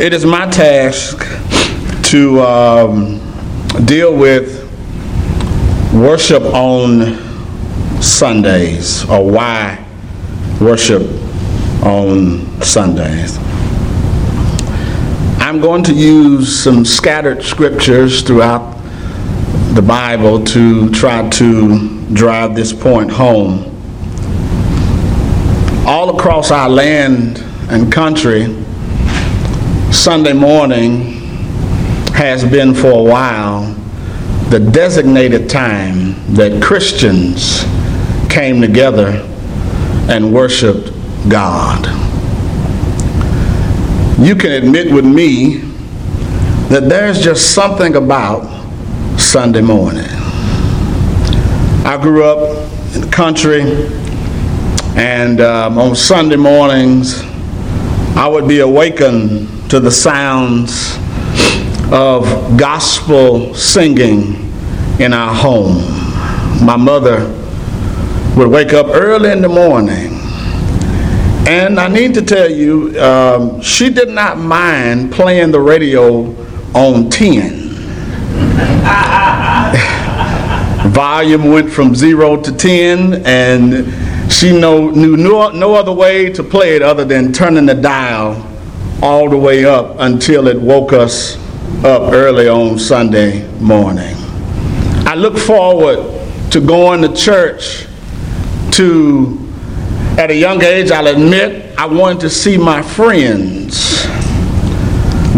It is my task to um, deal with worship on Sundays or why worship on Sundays. I'm going to use some scattered scriptures throughout the Bible to try to drive this point home. All across our land and country, Sunday morning has been for a while the designated time that Christians came together and worshiped God. You can admit with me that there's just something about Sunday morning. I grew up in the country, and um, on Sunday mornings, I would be awakened to the sounds of gospel singing in our home. My mother would wake up early in the morning. And I need to tell you, um, she did not mind playing the radio on 10. Volume went from zero to 10, and she know, knew no, no other way to play it other than turning the dial all the way up until it woke us up early on Sunday morning. I look forward to going to church to, at a young age, I'll admit, I wanted to see my friends.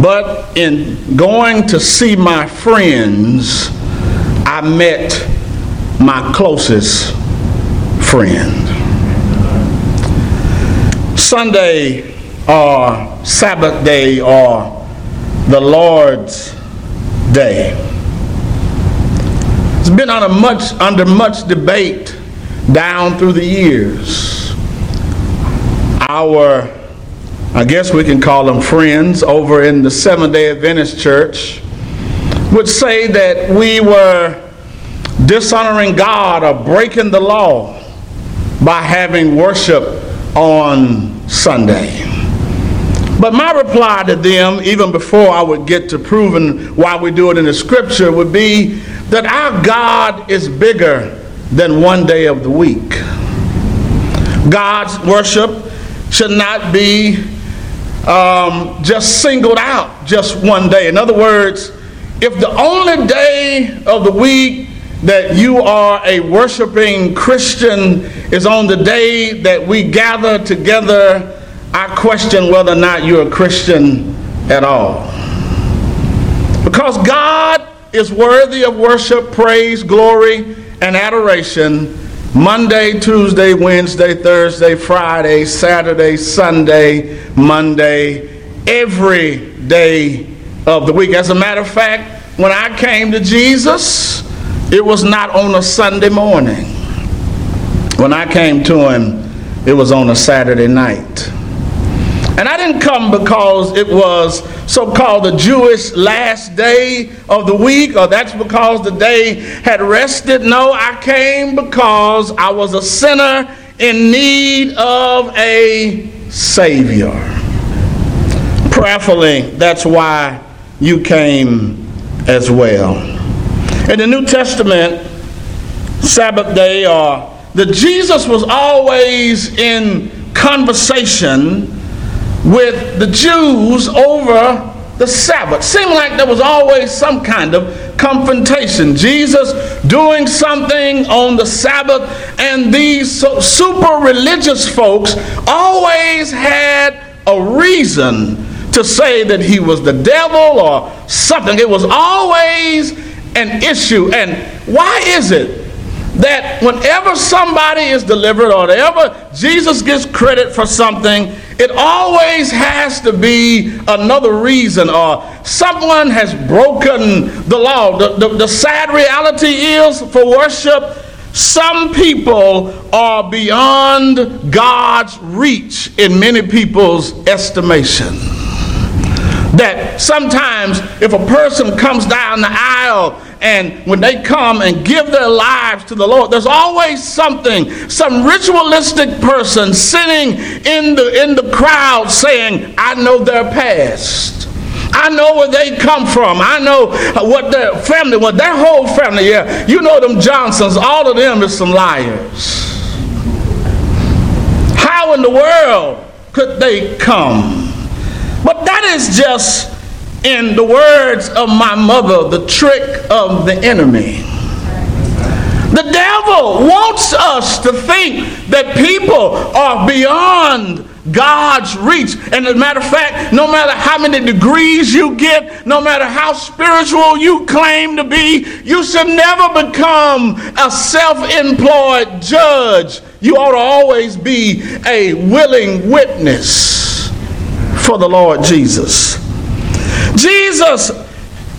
But in going to see my friends, I met my closest friend. Sunday or Sabbath day or the Lord's day. It's been under much, under much debate down through the years. Our, I guess we can call them friends over in the Seventh day Adventist Church, would say that we were dishonoring God or breaking the law by having worship on Sunday. But my reply to them, even before I would get to proving why we do it in the scripture, would be that our God is bigger than one day of the week. God's worship should not be um, just singled out just one day. In other words, if the only day of the week that you are a worshiping Christian is on the day that we gather together I question whether or not you're a Christian at all. Because God is worthy of worship, praise, glory, and adoration Monday, Tuesday, Wednesday, Thursday, Friday, Saturday, Sunday, Monday, every day of the week. As a matter of fact, when I came to Jesus, it was not on a Sunday morning. When I came to Him, it was on a Saturday night. And I didn't come because it was so called the Jewish last day of the week, or that's because the day had rested. No, I came because I was a sinner in need of a Savior. Prayerfully, that's why you came as well. In the New Testament, Sabbath day, or that Jesus was always in conversation with the Jews over the Sabbath. Seemed like there was always some kind of confrontation. Jesus doing something on the Sabbath, and these super religious folks always had a reason to say that he was the devil or something. It was always an issue. And why is it that whenever somebody is delivered or whenever Jesus gets credit for something, it always has to be another reason or someone has broken the law. The, the, the sad reality is for worship, some people are beyond God's reach in many people's estimation that sometimes if a person comes down the aisle and when they come and give their lives to the Lord, there's always something, some ritualistic person sitting in the in the crowd saying, I know their past. I know where they come from. I know what their family, what their whole family, yeah. You know them Johnsons, all of them is some liars. How in the world could they come? But that is just, in the words of my mother, the trick of the enemy. The devil wants us to think that people are beyond God's reach. And as a matter of fact, no matter how many degrees you get, no matter how spiritual you claim to be, you should never become a self employed judge. You ought to always be a willing witness for the Lord Jesus. Jesus,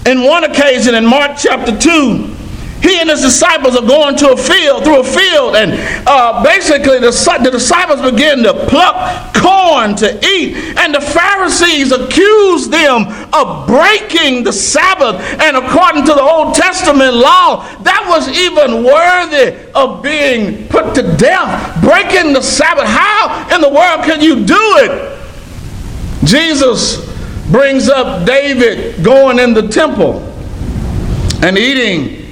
in one occasion in Mark chapter 2, he and his disciples are going to a field, through a field, and uh, basically the, the disciples begin to pluck corn to eat. And the Pharisees accuse them of breaking the Sabbath. And according to the Old Testament law, that was even worthy of being put to death. Breaking the Sabbath. How in the world can you do it? Jesus brings up David going in the temple and eating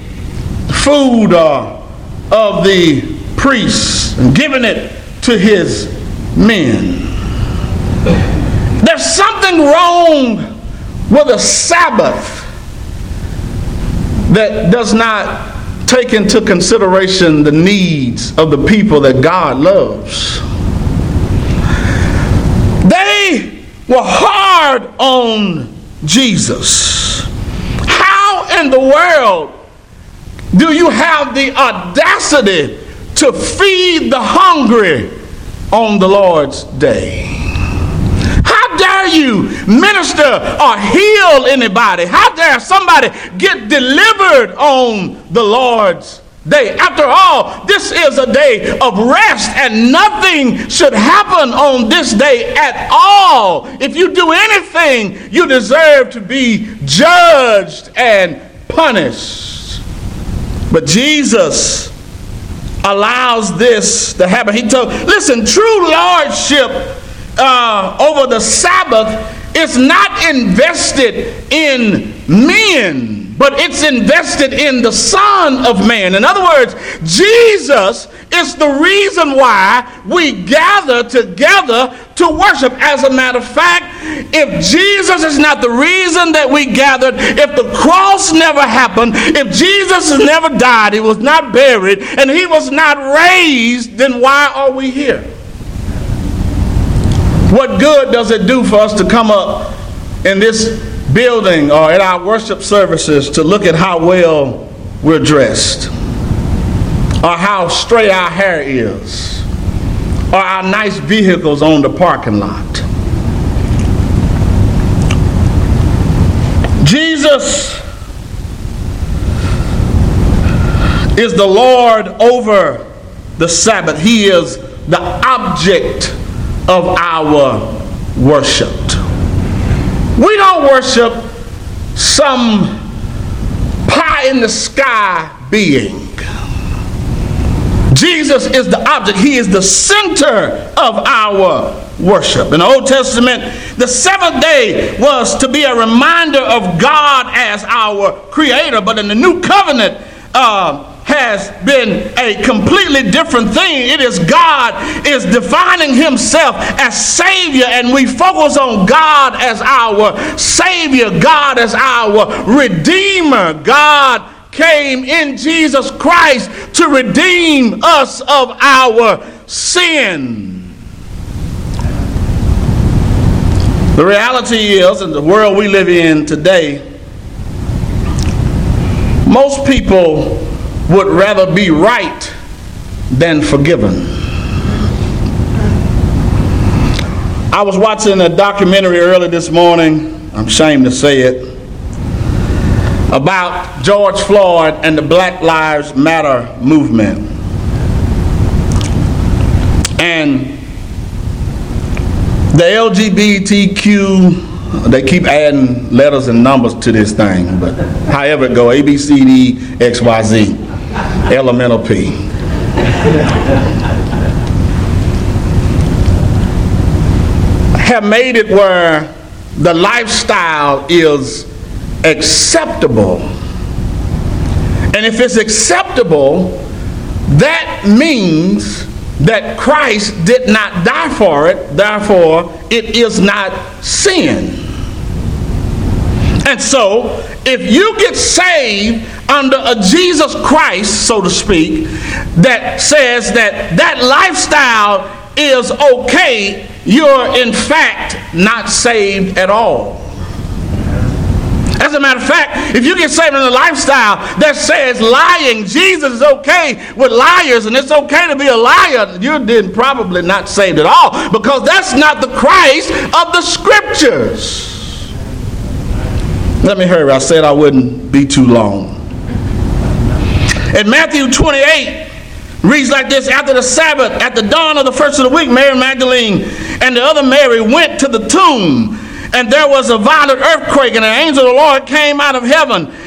food uh, of the priests and giving it to his men. There's something wrong with a Sabbath that does not take into consideration the needs of the people that God loves. They were hard on Jesus. How in the world do you have the audacity to feed the hungry on the Lord's day? How dare you minister or heal anybody? How dare somebody get delivered on the Lord's day? After all, this is a day of rest and nothing should happen on this day at all. If you do anything, you deserve to be judged and punished. But Jesus allows this to happen. He told, listen, true lordship uh, over the Sabbath is not invested in men but it's invested in the Son of Man. In other words, Jesus is the reason why we gather together to worship. As a matter of fact, if Jesus is not the reason that we gathered, if the cross never happened, if Jesus never died, he was not buried, and he was not raised, then why are we here? What good does it do for us to come up in this building or at our worship services to look at how well we're dressed, or how straight our hair is, or our nice vehicles on the parking lot. Jesus is the Lord over the Sabbath. He is the object of our worship. We don't worship some pie in the sky being. Jesus is the object, He is the center of our worship. In the Old Testament, the seventh day was to be a reminder of God as our creator, but in the New Covenant, uh, has been a completely different thing. It is God is defining himself as Savior, and we focus on God as our Savior, God as our Redeemer. God came in Jesus Christ to redeem us of our sin. The reality is, in the world we live in today, most people would rather be right than forgiven. I was watching a documentary early this morning, I'm ashamed to say it, about George Floyd and the Black Lives Matter movement. And the LGBTQ they keep adding letters and numbers to this thing, but however it go, A, B, C, D, X, Y, Z, elemental P. have made it where the lifestyle is acceptable. And if it's acceptable, that means that Christ did not die for it, therefore, it is not sin. And so, if you get saved under a Jesus Christ, so to speak, that says that that lifestyle is okay, you're in fact not saved at all. As a matter of fact, if you get saved in a lifestyle that says lying, Jesus is okay with liars and it's okay to be a liar, you're then probably not saved at all because that's not the Christ of the scriptures. Let me hurry. I said I wouldn't be too long. In Matthew 28, reads like this After the Sabbath, at the dawn of the first of the week, Mary Magdalene and the other Mary went to the tomb and there was a violent earthquake, and an angel of the Lord came out of heaven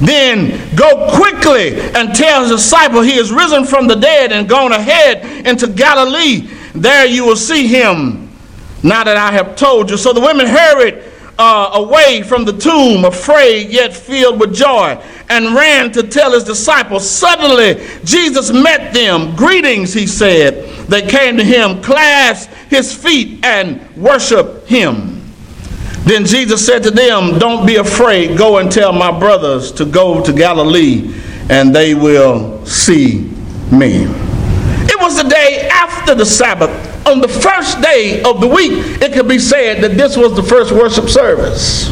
Then go quickly and tell his disciple he is risen from the dead and gone ahead into Galilee. There you will see him, now that I have told you. So the women hurried uh, away from the tomb, afraid yet filled with joy, and ran to tell his disciples. Suddenly, Jesus met them. Greetings, he said. They came to him, clasped his feet, and worshiped him. Then Jesus said to them, Don't be afraid. Go and tell my brothers to go to Galilee, and they will see me. It was the day after the Sabbath. On the first day of the week, it could be said that this was the first worship service.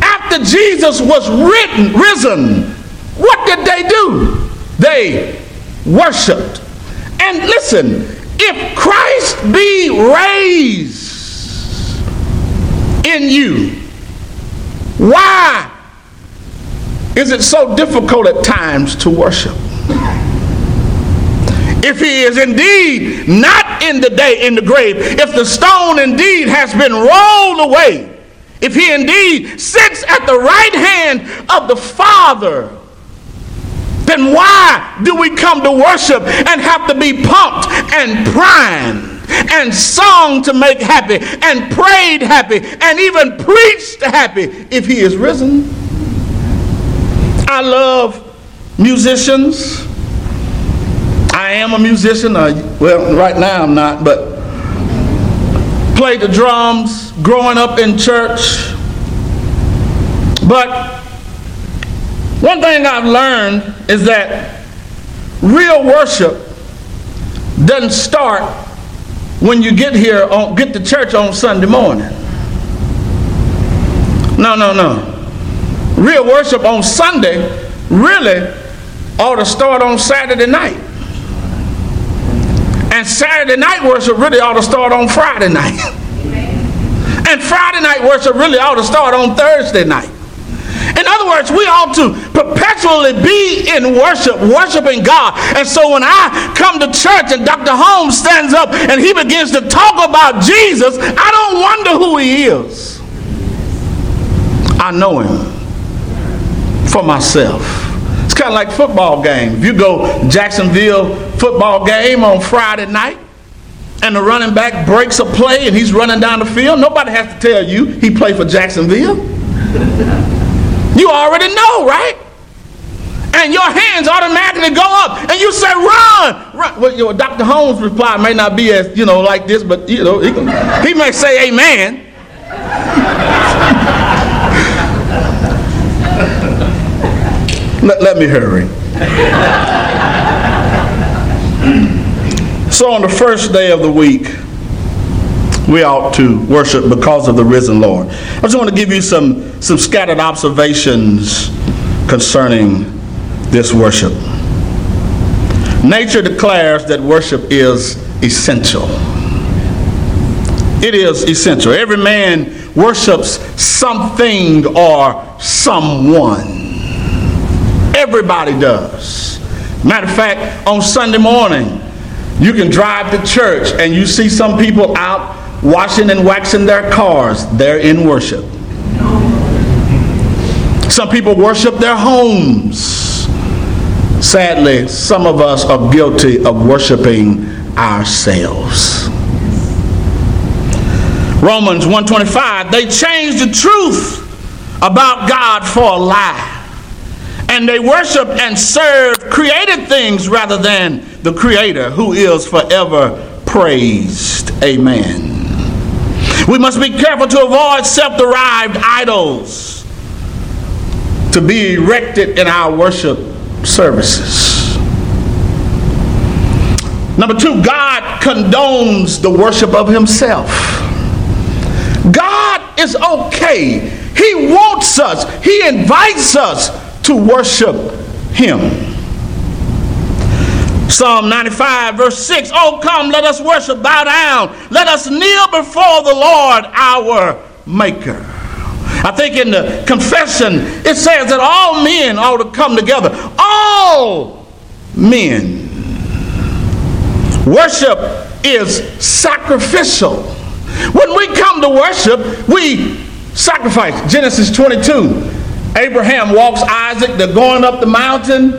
After Jesus was written, risen, what did they do? They worshiped. And listen, if Christ be raised, in you. Why is it so difficult at times to worship? If he is indeed not in the day in the grave, if the stone indeed has been rolled away, if he indeed sits at the right hand of the Father, then why do we come to worship and have to be pumped and primed? And sung to make happy and prayed happy and even preached happy if he is risen. I love musicians. I am a musician. Well, right now I'm not, but played the drums growing up in church. But one thing I've learned is that real worship doesn't start when you get here, on, get to church on Sunday morning. No, no, no. Real worship on Sunday really ought to start on Saturday night. And Saturday night worship really ought to start on Friday night. and Friday night worship really ought to start on Thursday night. In other words, we ought to perpetually be in worship, worshiping God. And so when I come to church and Dr. Holmes stands up and he begins to talk about Jesus, I don't wonder who he is. I know him for myself. It's kind of like football game. If you go Jacksonville football game on Friday night, and the running back breaks a play and he's running down the field, nobody has to tell you he played for Jacksonville. You already know, right? And your hands automatically go up, and you say, "Run!" run. Well, you know, Dr. Holmes' reply may not be as you know like this, but you know he, he may say, "Amen." let, let me hurry. so on the first day of the week we ought to worship because of the risen Lord. I just want to give you some, some scattered observations concerning this worship. Nature declares that worship is essential. It is essential. Every man worships something or someone. Everybody does. Matter of fact, on Sunday morning, you can drive to church and you see some people out washing and waxing their cars. They're in worship. Some people worship their homes. Sadly, some of us are guilty of worshiping ourselves. Romans 125, they changed the truth about God for a lie. And they worship and serve created things rather than the Creator who is forever praised. Amen. We must be careful to avoid self derived idols to be erected in our worship services. Number two, God condones the worship of Himself. God is okay. He wants us, He invites us to worship Him. Psalm 95, verse 6 Oh, come, let us worship, bow down, let us kneel before the Lord our Maker. I think in the confession it says that all men ought to come together. All men. Worship is sacrificial. When we come to worship, we sacrifice. Genesis 22. Abraham walks Isaac, they're going up the mountain,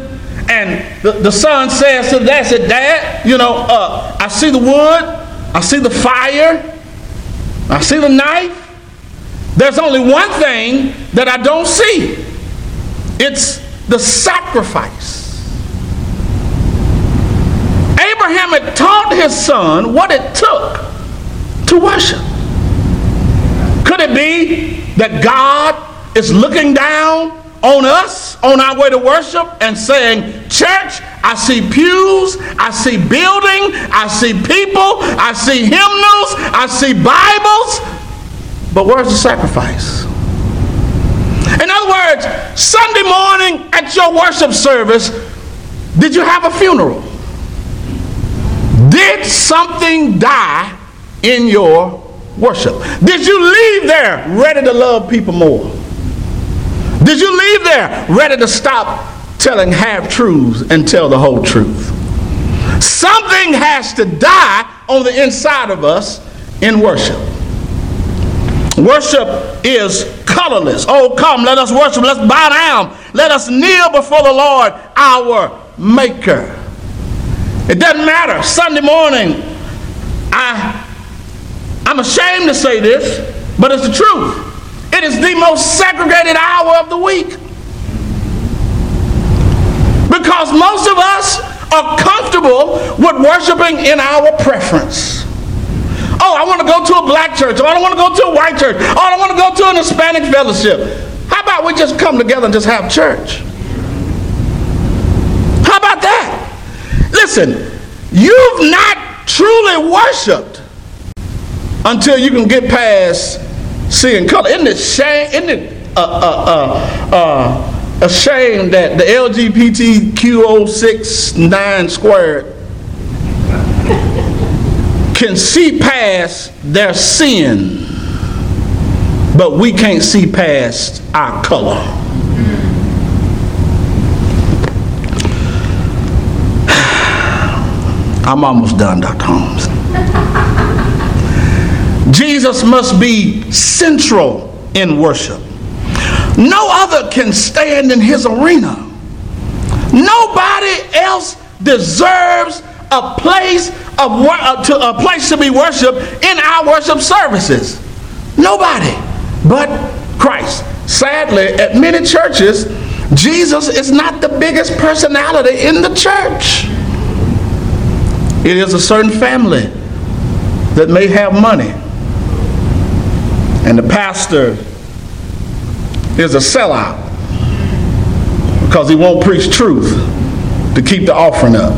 and the, the son says to the dad, said, Dad, you know, uh, I see the wood, I see the fire, I see the knife. There's only one thing that I don't see. It's the sacrifice. Abraham had taught his son what it took to worship. Could it be that God is looking down on us on our way to worship and saying, Church, I see pews, I see building, I see people, I see hymnals, I see Bibles, but where's the sacrifice? In other words, Sunday morning at your worship service, did you have a funeral? Did something die in your worship? Did you leave there ready to love people more? Did you leave there ready to stop telling half truths and tell the whole truth? Something has to die on the inside of us in worship. Worship is colorless. Oh, come, let us worship. Let's bow down. Let us kneel before the Lord, our Maker. It doesn't matter. Sunday morning, I, I'm ashamed to say this, but it's the truth. It is the most segregated hour of the week. Because most of us are comfortable with worshiping in our preference. Oh, I want to go to a black church. Oh, I don't want to go to a white church. Oh, I don't want to go to an Hispanic fellowship. How about we just come together and just have church? How about that? Listen, you've not truly worshiped until you can get past seeing color. Isn't it shame? Isn't it uh, uh, uh, uh, a shame that the LGBTQ069 squared can see past their sin, but we can't see past our color. I'm almost done, Dr. Holmes. Jesus must be central in worship. No other can stand in his arena. Nobody else deserves a place of uh, to, a place to be worshipped in our worship services. Nobody but Christ. Sadly, at many churches, Jesus is not the biggest personality in the church. It is a certain family that may have money and the pastor is a sellout because he won't preach truth to keep the offering up.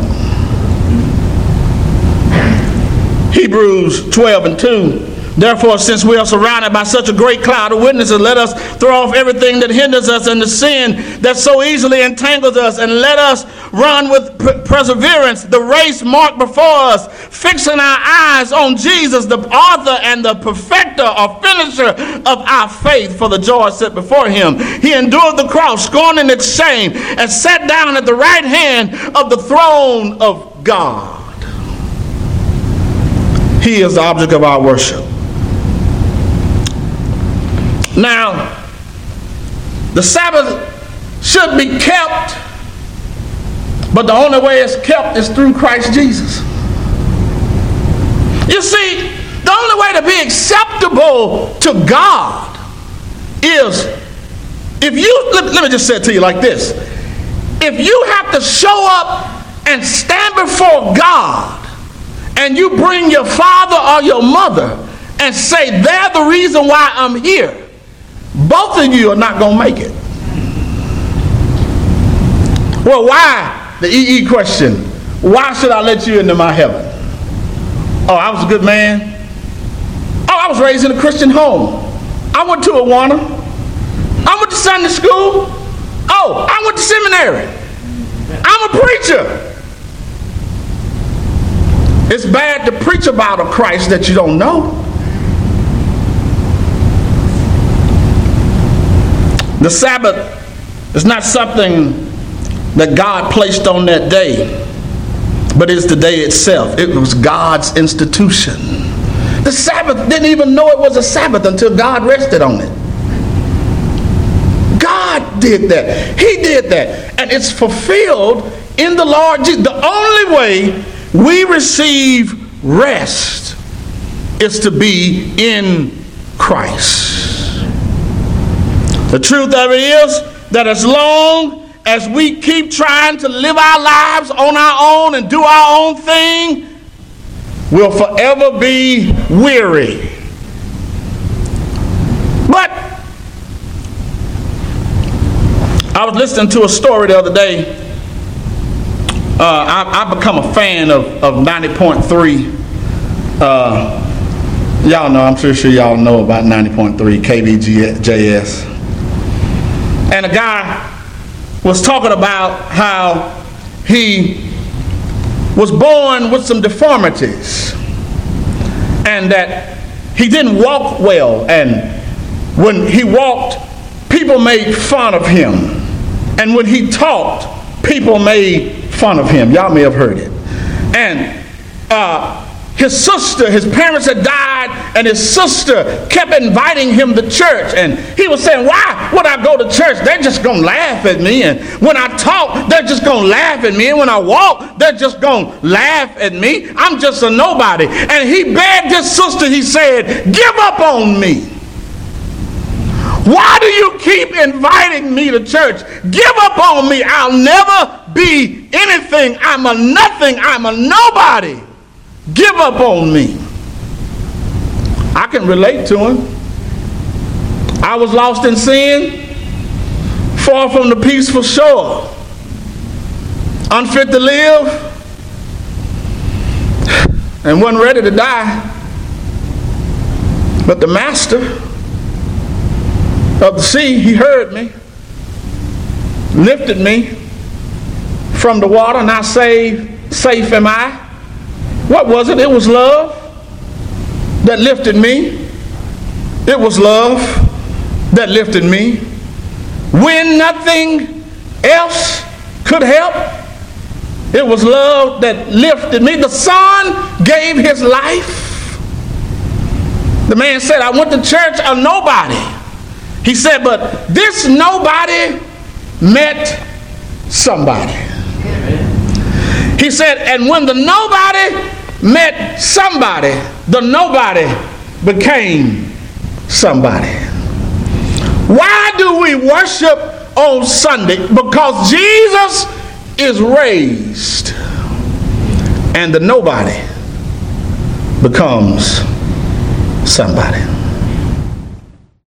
Hebrews 12 and 2 Therefore, since we are surrounded by such a great cloud of witnesses, let us throw off everything that hinders us and the sin that so easily entangles us, and let us run with perseverance the race marked before us, fixing our eyes on Jesus, the author and the perfecter or finisher of our faith, for the joy set before him. He endured the cross, scorning its shame, and sat down at the right hand of the throne of God. He is the object of our worship. Now, the Sabbath should be kept, but the only way it's kept is through Christ Jesus. You see, the only way to be acceptable to God is if you, let, let me just say it to you like this if you have to show up and stand before God and you bring your father or your mother and say they're the reason why I'm here, both of you are not going to make it. Well, why? The EE question. Why should I let you into my heaven? Oh, I was a good man. Oh, I was raised in a Christian home. I went to Awana. I went to Sunday school. Oh, I went to seminary. I'm a preacher. It's bad to preach about a Christ that you don't know. The Sabbath is not something that God placed on that day, but it's the day itself. It was God's institution. The Sabbath didn't even know it was a Sabbath until God rested on it. God did that. He did that. And it's fulfilled in the Lord Jesus. The only way we receive rest is to be in Christ. The truth of it is that as long as we keep trying to live our lives on our own and do our own thing, we'll forever be weary. But I was listening to a story the other day. Uh, I, I become a fan of, of 90.3. Uh, y'all know, I'm sure, sure y'all know about 90.3 KVJS and a guy was talking about how he was born with some deformities and that he didn't walk well. And when he walked people made fun of him. And when he talked people made fun of him. Y'all may have heard it. And uh, his sister, his parents had died, and his sister kept inviting him to church. And he was saying, Why would I go to church? They're just going to laugh at me. And when I talk, they're just going to laugh at me. And when I walk, they're just going to laugh at me. I'm just a nobody. And he begged his sister, he said, Give up on me. Why do you keep inviting me to church? Give up on me. I'll never be anything. I'm a nothing. I'm a nobody give up on me. I can relate to him. I was lost in sin, far from the peaceful shore, unfit to live, and wasn't ready to die. But the master of the sea, he heard me, lifted me from the water, and I saved, safe am I. What was it? It was love that lifted me. It was love that lifted me. When nothing else could help, it was love that lifted me. The Son gave his life. The man said, I went to church a nobody. He said, but this nobody met somebody. He said, and when the nobody met somebody, the nobody became somebody. Why do we worship on Sunday? Because Jesus is raised and the nobody becomes somebody.